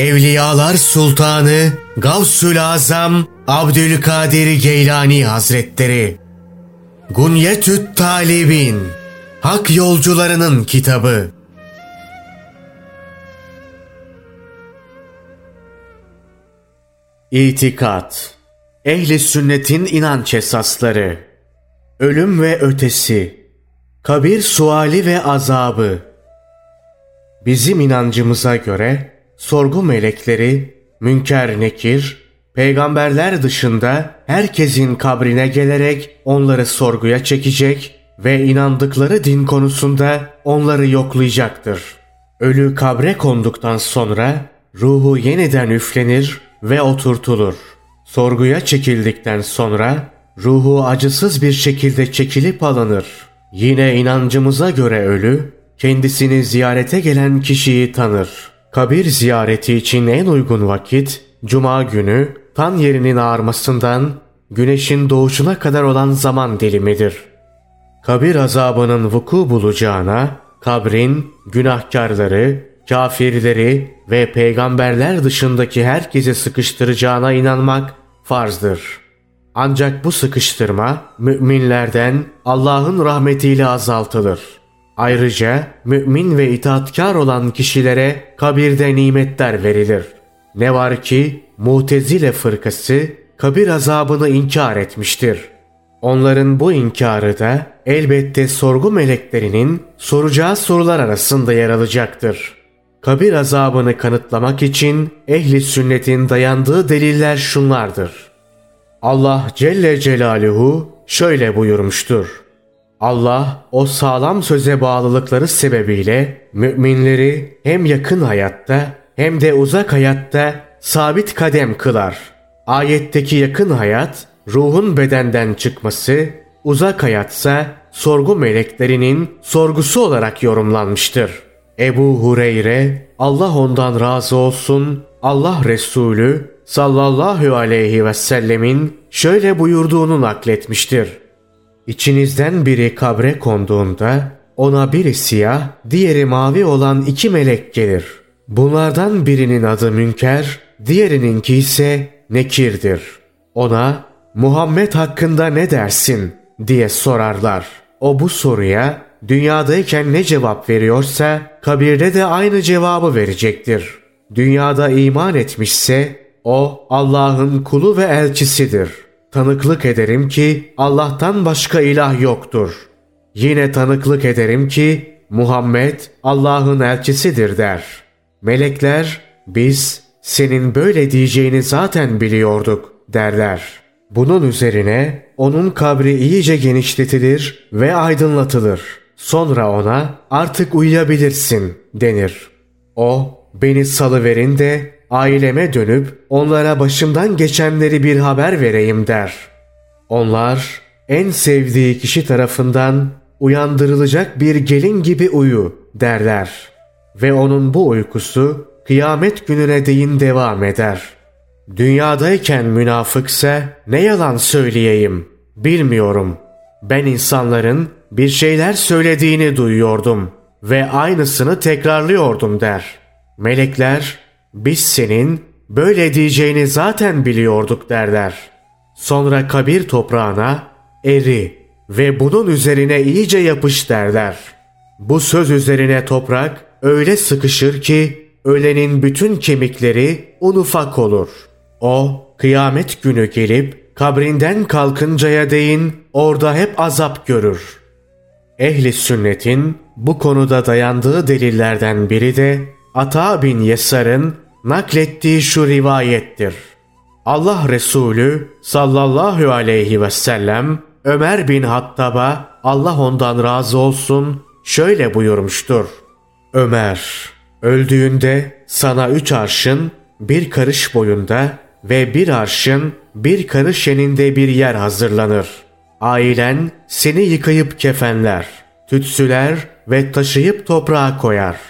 Evliyalar Sultanı Gavsül Azam Abdülkadir Geylani Hazretleri. Gunyetüt Talibin Hak Yolcularının Kitabı. İtikat Ehli Sünnet'in inanç esasları Ölüm ve ötesi Kabir suali ve azabı. Bizim inancımıza göre sorgu melekleri, münker nekir, peygamberler dışında herkesin kabrine gelerek onları sorguya çekecek ve inandıkları din konusunda onları yoklayacaktır. Ölü kabre konduktan sonra ruhu yeniden üflenir ve oturtulur. Sorguya çekildikten sonra ruhu acısız bir şekilde çekilip alınır. Yine inancımıza göre ölü kendisini ziyarete gelen kişiyi tanır. Kabir ziyareti için en uygun vakit cuma günü tan yerinin ağarmasından güneşin doğuşuna kadar olan zaman dilimidir. Kabir azabının vuku bulacağına kabrin günahkarları, kafirleri ve peygamberler dışındaki herkesi sıkıştıracağına inanmak farzdır. Ancak bu sıkıştırma müminlerden Allah'ın rahmetiyle azaltılır. Ayrıca mümin ve itaatkar olan kişilere kabirde nimetler verilir. Ne var ki Mutezile fırkası kabir azabını inkar etmiştir. Onların bu inkarı da elbette sorgu meleklerinin soracağı sorular arasında yer alacaktır. Kabir azabını kanıtlamak için ehli sünnetin dayandığı deliller şunlardır. Allah Celle Celaluhu şöyle buyurmuştur. Allah o sağlam söze bağlılıkları sebebiyle müminleri hem yakın hayatta hem de uzak hayatta sabit kadem kılar. Ayetteki yakın hayat ruhun bedenden çıkması, uzak hayatsa sorgu meleklerinin sorgusu olarak yorumlanmıştır. Ebu Hureyre Allah ondan razı olsun Allah Resulü sallallahu aleyhi ve sellemin şöyle buyurduğunu nakletmiştir. İçinizden biri kabre konduğunda ona biri siyah, diğeri mavi olan iki melek gelir. Bunlardan birinin adı Münker, diğerininki ise Nekir'dir. Ona Muhammed hakkında ne dersin diye sorarlar. O bu soruya dünyadayken ne cevap veriyorsa kabirde de aynı cevabı verecektir. Dünyada iman etmişse o Allah'ın kulu ve elçisidir.'' Tanıklık ederim ki Allah'tan başka ilah yoktur. Yine tanıklık ederim ki Muhammed Allah'ın elçisidir der. Melekler biz senin böyle diyeceğini zaten biliyorduk derler. Bunun üzerine onun kabri iyice genişletilir ve aydınlatılır. Sonra ona artık uyuyabilirsin denir. O beni salıverin de aileme dönüp onlara başımdan geçenleri bir haber vereyim der. Onlar en sevdiği kişi tarafından uyandırılacak bir gelin gibi uyu derler. Ve onun bu uykusu kıyamet gününe değin devam eder. Dünyadayken münafıksa ne yalan söyleyeyim bilmiyorum. Ben insanların bir şeyler söylediğini duyuyordum ve aynısını tekrarlıyordum der. Melekler biz senin böyle diyeceğini zaten biliyorduk derler. Sonra kabir toprağına eri ve bunun üzerine iyice yapış derler. Bu söz üzerine toprak öyle sıkışır ki ölenin bütün kemikleri un ufak olur. O kıyamet günü gelip kabrinden kalkıncaya değin orada hep azap görür. Ehli sünnetin bu konuda dayandığı delillerden biri de Ata bin Yesar'ın naklettiği şu rivayettir. Allah Resulü sallallahu aleyhi ve sellem Ömer bin Hattab'a Allah ondan razı olsun şöyle buyurmuştur. Ömer, öldüğünde sana üç arşın bir karış boyunda ve bir arşın bir karış eninde bir yer hazırlanır. Ailen seni yıkayıp kefenler, tütsüler ve taşıyıp toprağa koyar.''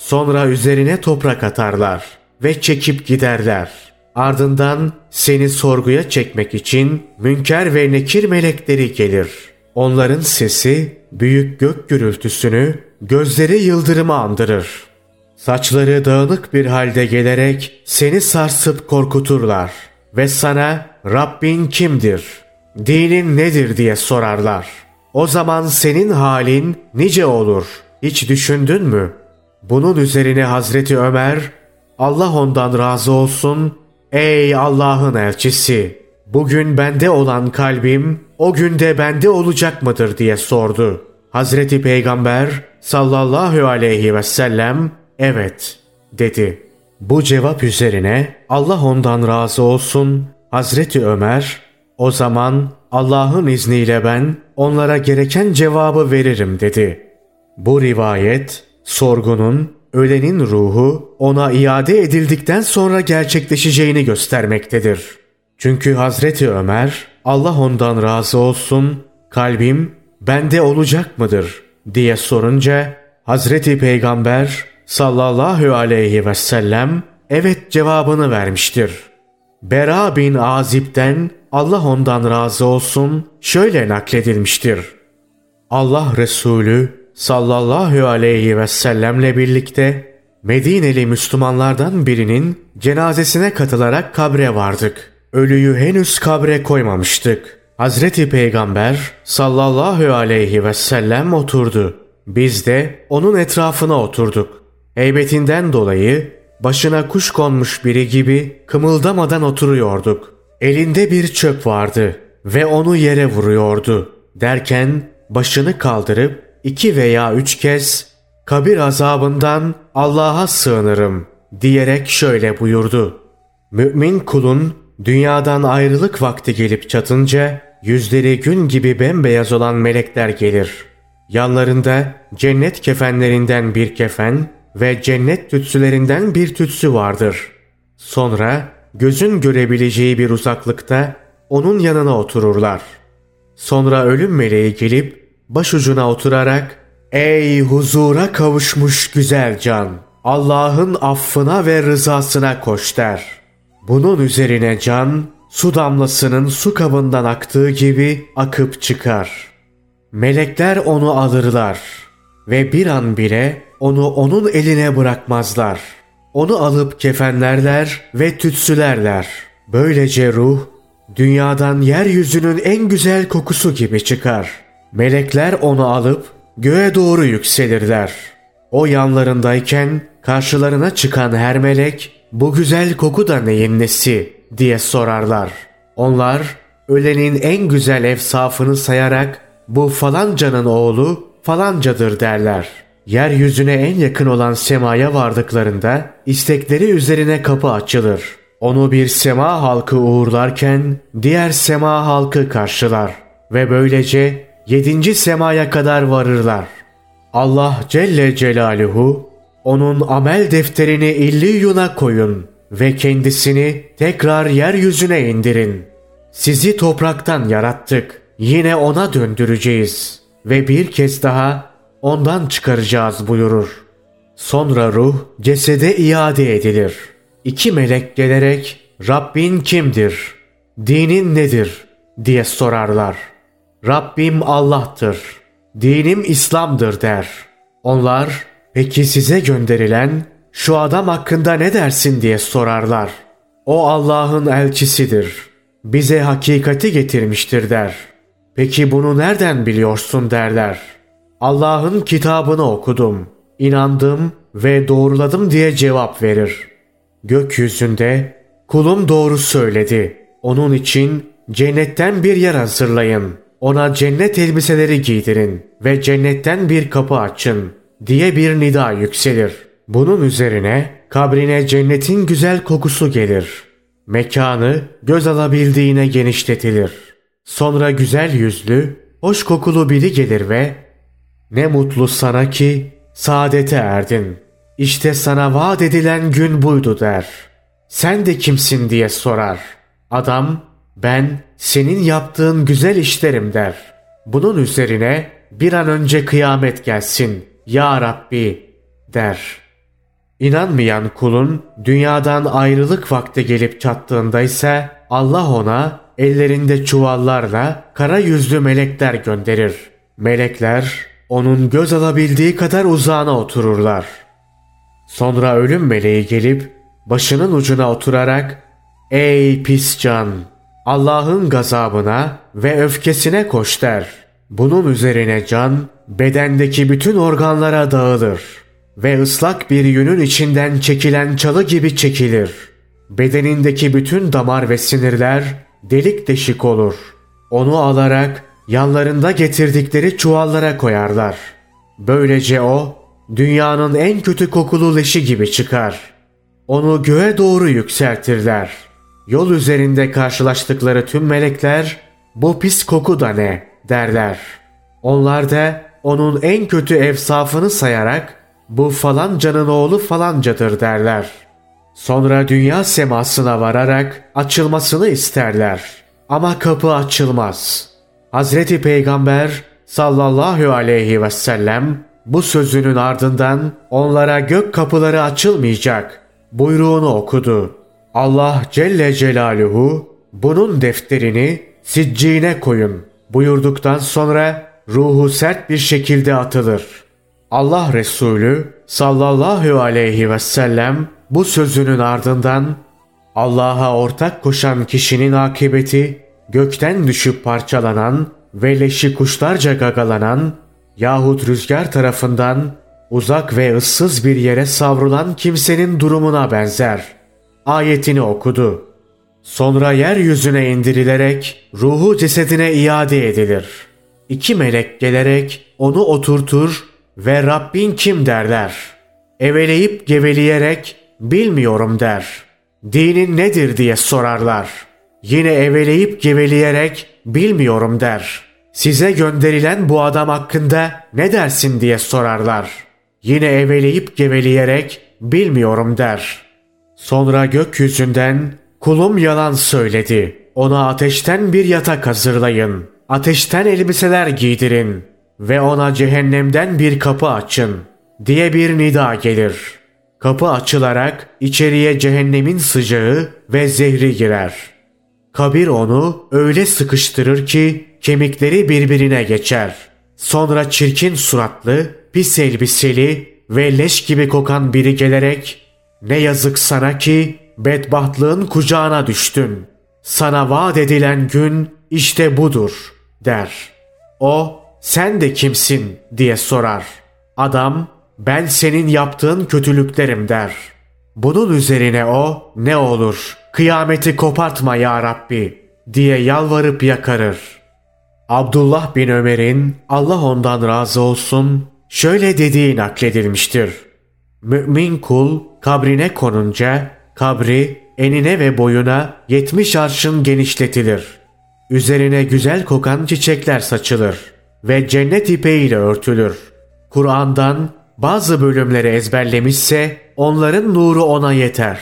Sonra üzerine toprak atarlar ve çekip giderler. Ardından seni sorguya çekmek için münker ve nekir melekleri gelir. Onların sesi büyük gök gürültüsünü, gözleri yıldırımı andırır. Saçları dağınık bir halde gelerek seni sarsıp korkuturlar ve sana Rabbin kimdir, dinin nedir diye sorarlar. O zaman senin halin nice olur, hiç düşündün mü? Bunun üzerine Hazreti Ömer, Allah ondan razı olsun, ey Allah'ın elçisi, bugün bende olan kalbim o günde bende olacak mıdır diye sordu. Hazreti Peygamber sallallahu aleyhi ve sellem evet dedi. Bu cevap üzerine Allah ondan razı olsun Hazreti Ömer o zaman Allah'ın izniyle ben onlara gereken cevabı veririm dedi. Bu rivayet sorgunun ölenin ruhu ona iade edildikten sonra gerçekleşeceğini göstermektedir. Çünkü Hazreti Ömer Allah ondan razı olsun kalbim bende olacak mıdır diye sorunca Hazreti Peygamber sallallahu aleyhi ve sellem evet cevabını vermiştir. Bera bin Azib'den Allah ondan razı olsun şöyle nakledilmiştir. Allah Resulü sallallahu aleyhi ve sellemle birlikte Medineli Müslümanlardan birinin cenazesine katılarak kabre vardık. Ölüyü henüz kabre koymamıştık. Hazreti Peygamber sallallahu aleyhi ve sellem oturdu. Biz de onun etrafına oturduk. Heybetinden dolayı başına kuş konmuş biri gibi kımıldamadan oturuyorduk. Elinde bir çöp vardı ve onu yere vuruyordu. Derken başını kaldırıp iki veya üç kez kabir azabından Allah'a sığınırım diyerek şöyle buyurdu. Mümin kulun dünyadan ayrılık vakti gelip çatınca yüzleri gün gibi bembeyaz olan melekler gelir. Yanlarında cennet kefenlerinden bir kefen ve cennet tütsülerinden bir tütsü vardır. Sonra gözün görebileceği bir uzaklıkta onun yanına otururlar. Sonra ölüm meleği gelip başucuna oturarak ''Ey huzura kavuşmuş güzel can, Allah'ın affına ve rızasına koş.'' der. Bunun üzerine can su damlasının su kabından aktığı gibi akıp çıkar. Melekler onu alırlar ve bir an bile onu onun eline bırakmazlar. Onu alıp kefenlerler ve tütsülerler. Böylece ruh dünyadan yeryüzünün en güzel kokusu gibi çıkar. Melekler onu alıp göğe doğru yükselirler. O yanlarındayken karşılarına çıkan her melek bu güzel koku da neyin nesi diye sorarlar. Onlar ölenin en güzel efsafını sayarak bu falancanın oğlu falancadır derler. Yeryüzüne en yakın olan semaya vardıklarında istekleri üzerine kapı açılır. Onu bir sema halkı uğurlarken diğer sema halkı karşılar ve böylece yedinci semaya kadar varırlar. Allah Celle Celaluhu onun amel defterini illiyuna koyun ve kendisini tekrar yeryüzüne indirin. Sizi topraktan yarattık, yine ona döndüreceğiz ve bir kez daha ondan çıkaracağız buyurur. Sonra ruh cesede iade edilir. İki melek gelerek Rabbin kimdir? Dinin nedir? diye sorarlar. Rabbim Allah'tır. Dinim İslam'dır der. Onlar peki size gönderilen şu adam hakkında ne dersin diye sorarlar. O Allah'ın elçisidir. Bize hakikati getirmiştir der. Peki bunu nereden biliyorsun derler. Allah'ın kitabını okudum, inandım ve doğruladım diye cevap verir. Gökyüzünde kulum doğru söyledi. Onun için cennetten bir yer hazırlayın. Ona cennet elbiseleri giydirin ve cennetten bir kapı açın diye bir nida yükselir.'' Bunun üzerine kabrine cennetin güzel kokusu gelir. Mekanı göz alabildiğine genişletilir. Sonra güzel yüzlü, hoş kokulu biri gelir ve ''Ne mutlu sana ki saadete erdin. İşte sana vaat edilen gün buydu.'' der. ''Sen de kimsin?'' diye sorar. Adam ''Ben senin yaptığın güzel işlerim.'' der. Bunun üzerine bir an önce kıyamet gelsin. Ya Rabbi der. İnanmayan kulun dünyadan ayrılık vakti gelip çattığında ise Allah ona ellerinde çuvallarla kara yüzlü melekler gönderir. Melekler onun göz alabildiği kadar uzağına otururlar. Sonra ölüm meleği gelip başının ucuna oturarak ''Ey pis can! Allah'ın gazabına ve öfkesine koş.'' der. Bunun üzerine can bedendeki bütün organlara dağılır ve ıslak bir yünün içinden çekilen çalı gibi çekilir. Bedenindeki bütün damar ve sinirler delik deşik olur. Onu alarak yanlarında getirdikleri çuvallara koyarlar. Böylece o dünyanın en kötü kokulu leşi gibi çıkar. Onu göğe doğru yükseltirler. Yol üzerinde karşılaştıkları tüm melekler bu pis koku da ne derler. Onlar da onun en kötü evsafını sayarak bu falancanın oğlu falancadır derler. Sonra dünya semasına vararak açılmasını isterler. Ama kapı açılmaz. Hazreti Peygamber sallallahu aleyhi ve sellem bu sözünün ardından onlara gök kapıları açılmayacak buyruğunu okudu. Allah Celle Celaluhu bunun defterini siccine koyun buyurduktan sonra ruhu sert bir şekilde atılır. Allah Resulü sallallahu aleyhi ve sellem bu sözünün ardından Allah'a ortak koşan kişinin akıbeti gökten düşüp parçalanan ve leşi kuşlarca gagalanan yahut rüzgar tarafından uzak ve ıssız bir yere savrulan kimsenin durumuna benzer. Ayetini okudu. Sonra yeryüzüne indirilerek ruhu cesedine iade edilir. İki melek gelerek onu oturtur ve Rabbin kim derler. Eveleyip geveleyerek bilmiyorum der. Dinin nedir diye sorarlar. Yine eveleyip geveleyerek bilmiyorum der. Size gönderilen bu adam hakkında ne dersin diye sorarlar. Yine eveleyip geveleyerek bilmiyorum der. Sonra gökyüzünden kulum yalan söyledi. Ona ateşten bir yatak hazırlayın. Ateşten elbiseler giydirin ve ona cehennemden bir kapı açın diye bir nida gelir. Kapı açılarak içeriye cehennemin sıcağı ve zehri girer. Kabir onu öyle sıkıştırır ki kemikleri birbirine geçer. Sonra çirkin suratlı, pis elbiseli ve leş gibi kokan biri gelerek ''Ne yazık sana ki bedbahtlığın kucağına düştün. Sana vaat edilen gün işte budur.'' der. O sen de kimsin diye sorar. Adam ben senin yaptığın kötülüklerim der. Bunun üzerine o ne olur kıyameti kopartma ya Rabbi diye yalvarıp yakarır. Abdullah bin Ömer'in Allah ondan razı olsun şöyle dediği nakledilmiştir. Mümin kul kabrine konunca kabri enine ve boyuna yetmiş arşın genişletilir. Üzerine güzel kokan çiçekler saçılır ve cennet ipeğiyle örtülür. Kur'an'dan bazı bölümleri ezberlemişse onların nuru ona yeter.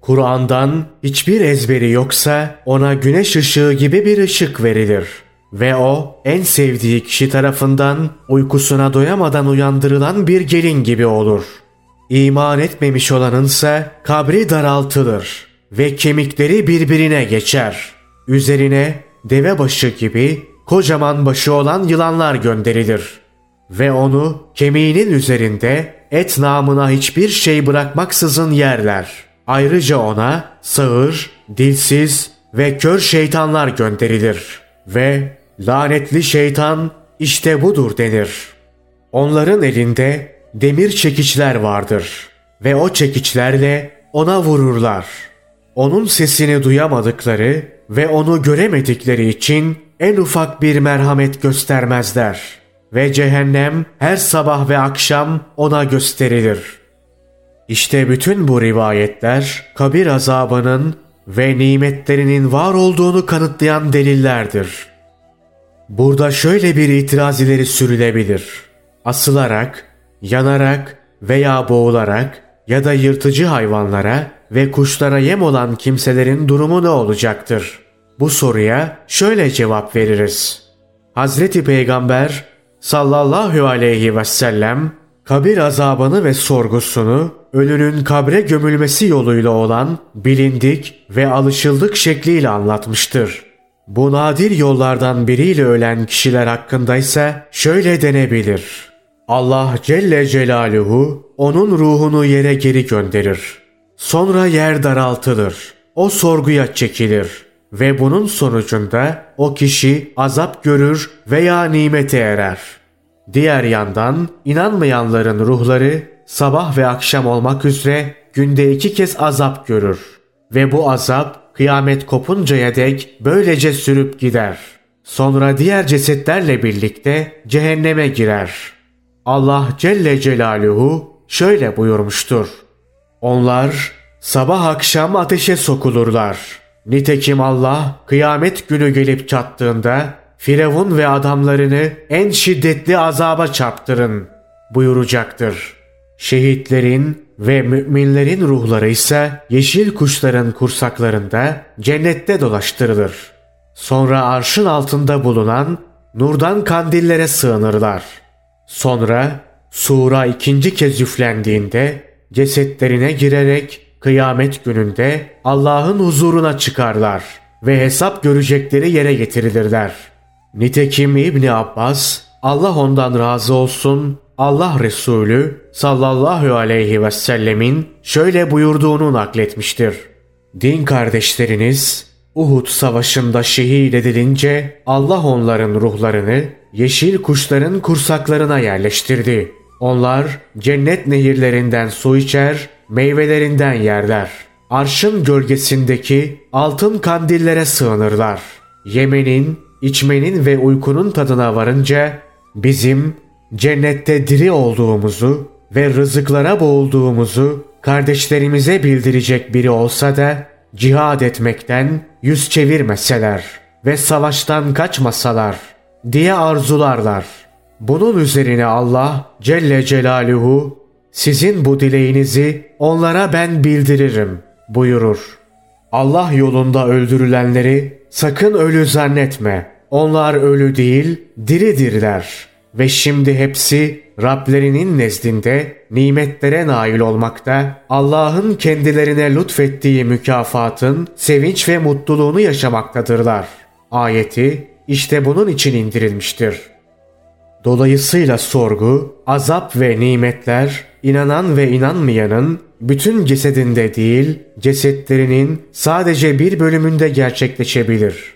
Kur'an'dan hiçbir ezberi yoksa ona güneş ışığı gibi bir ışık verilir. Ve o en sevdiği kişi tarafından uykusuna doyamadan uyandırılan bir gelin gibi olur. İman etmemiş olanınsa kabri daraltılır ve kemikleri birbirine geçer. Üzerine deve başı gibi kocaman başı olan yılanlar gönderilir. Ve onu kemiğinin üzerinde et namına hiçbir şey bırakmaksızın yerler. Ayrıca ona sağır, dilsiz ve kör şeytanlar gönderilir. Ve lanetli şeytan işte budur denir. Onların elinde demir çekiçler vardır ve o çekiçlerle ona vururlar. Onun sesini duyamadıkları ve onu göremedikleri için en ufak bir merhamet göstermezler ve cehennem her sabah ve akşam ona gösterilir. İşte bütün bu rivayetler kabir azabının ve nimetlerinin var olduğunu kanıtlayan delillerdir. Burada şöyle bir itiraz ileri sürülebilir. Asılarak, yanarak veya boğularak ya da yırtıcı hayvanlara ve kuşlara yem olan kimselerin durumu ne olacaktır? Bu soruya şöyle cevap veririz. Hazreti Peygamber sallallahu aleyhi ve sellem kabir azabını ve sorgusunu ölünün kabre gömülmesi yoluyla olan bilindik ve alışıldık şekliyle anlatmıştır. Bu nadir yollardan biriyle ölen kişiler hakkında ise şöyle denebilir. Allah Celle Celaluhu onun ruhunu yere geri gönderir. Sonra yer daraltılır. O sorguya çekilir ve bunun sonucunda o kişi azap görür veya nimete erer. Diğer yandan inanmayanların ruhları sabah ve akşam olmak üzere günde iki kez azap görür. Ve bu azap kıyamet kopuncaya dek böylece sürüp gider. Sonra diğer cesetlerle birlikte cehenneme girer. Allah Celle Celaluhu şöyle buyurmuştur. Onlar sabah akşam ateşe sokulurlar. Nitekim Allah kıyamet günü gelip çattığında Firavun ve adamlarını en şiddetli azaba çarptırın buyuracaktır. Şehitlerin ve müminlerin ruhları ise yeşil kuşların kursaklarında cennette dolaştırılır. Sonra arşın altında bulunan nurdan kandillere sığınırlar. Sonra sura ikinci kez üflendiğinde cesetlerine girerek kıyamet gününde Allah'ın huzuruna çıkarlar ve hesap görecekleri yere getirilirler. Nitekim İbni Abbas Allah ondan razı olsun Allah Resulü sallallahu aleyhi ve sellemin şöyle buyurduğunu nakletmiştir. Din kardeşleriniz Uhud savaşında şehit edilince Allah onların ruhlarını yeşil kuşların kursaklarına yerleştirdi. Onlar cennet nehirlerinden su içer, meyvelerinden yerler. Arşın gölgesindeki altın kandillere sığınırlar. Yemenin, içmenin ve uykunun tadına varınca bizim cennette diri olduğumuzu ve rızıklara boğulduğumuzu kardeşlerimize bildirecek biri olsa da cihad etmekten yüz çevirmeseler ve savaştan kaçmasalar diye arzularlar. Bunun üzerine Allah Celle Celaluhu sizin bu dileğinizi onlara ben bildiririm buyurur. Allah yolunda öldürülenleri sakın ölü zannetme. Onlar ölü değil diridirler. Ve şimdi hepsi Rablerinin nezdinde nimetlere nail olmakta, Allah'ın kendilerine lütfettiği mükafatın sevinç ve mutluluğunu yaşamaktadırlar. Ayeti işte bunun için indirilmiştir. Dolayısıyla sorgu, azap ve nimetler inanan ve inanmayanın bütün cesedinde değil, cesetlerinin sadece bir bölümünde gerçekleşebilir.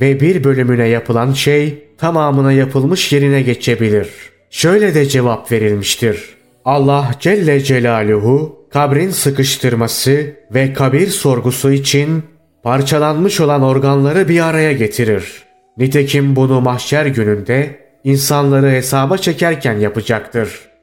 Ve bir bölümüne yapılan şey tamamına yapılmış yerine geçebilir. Şöyle de cevap verilmiştir. Allah Celle Celaluhu kabrin sıkıştırması ve kabir sorgusu için parçalanmış olan organları bir araya getirir. Nitekim bunu mahşer gününde insanları hesaba çekerken yapacaktır.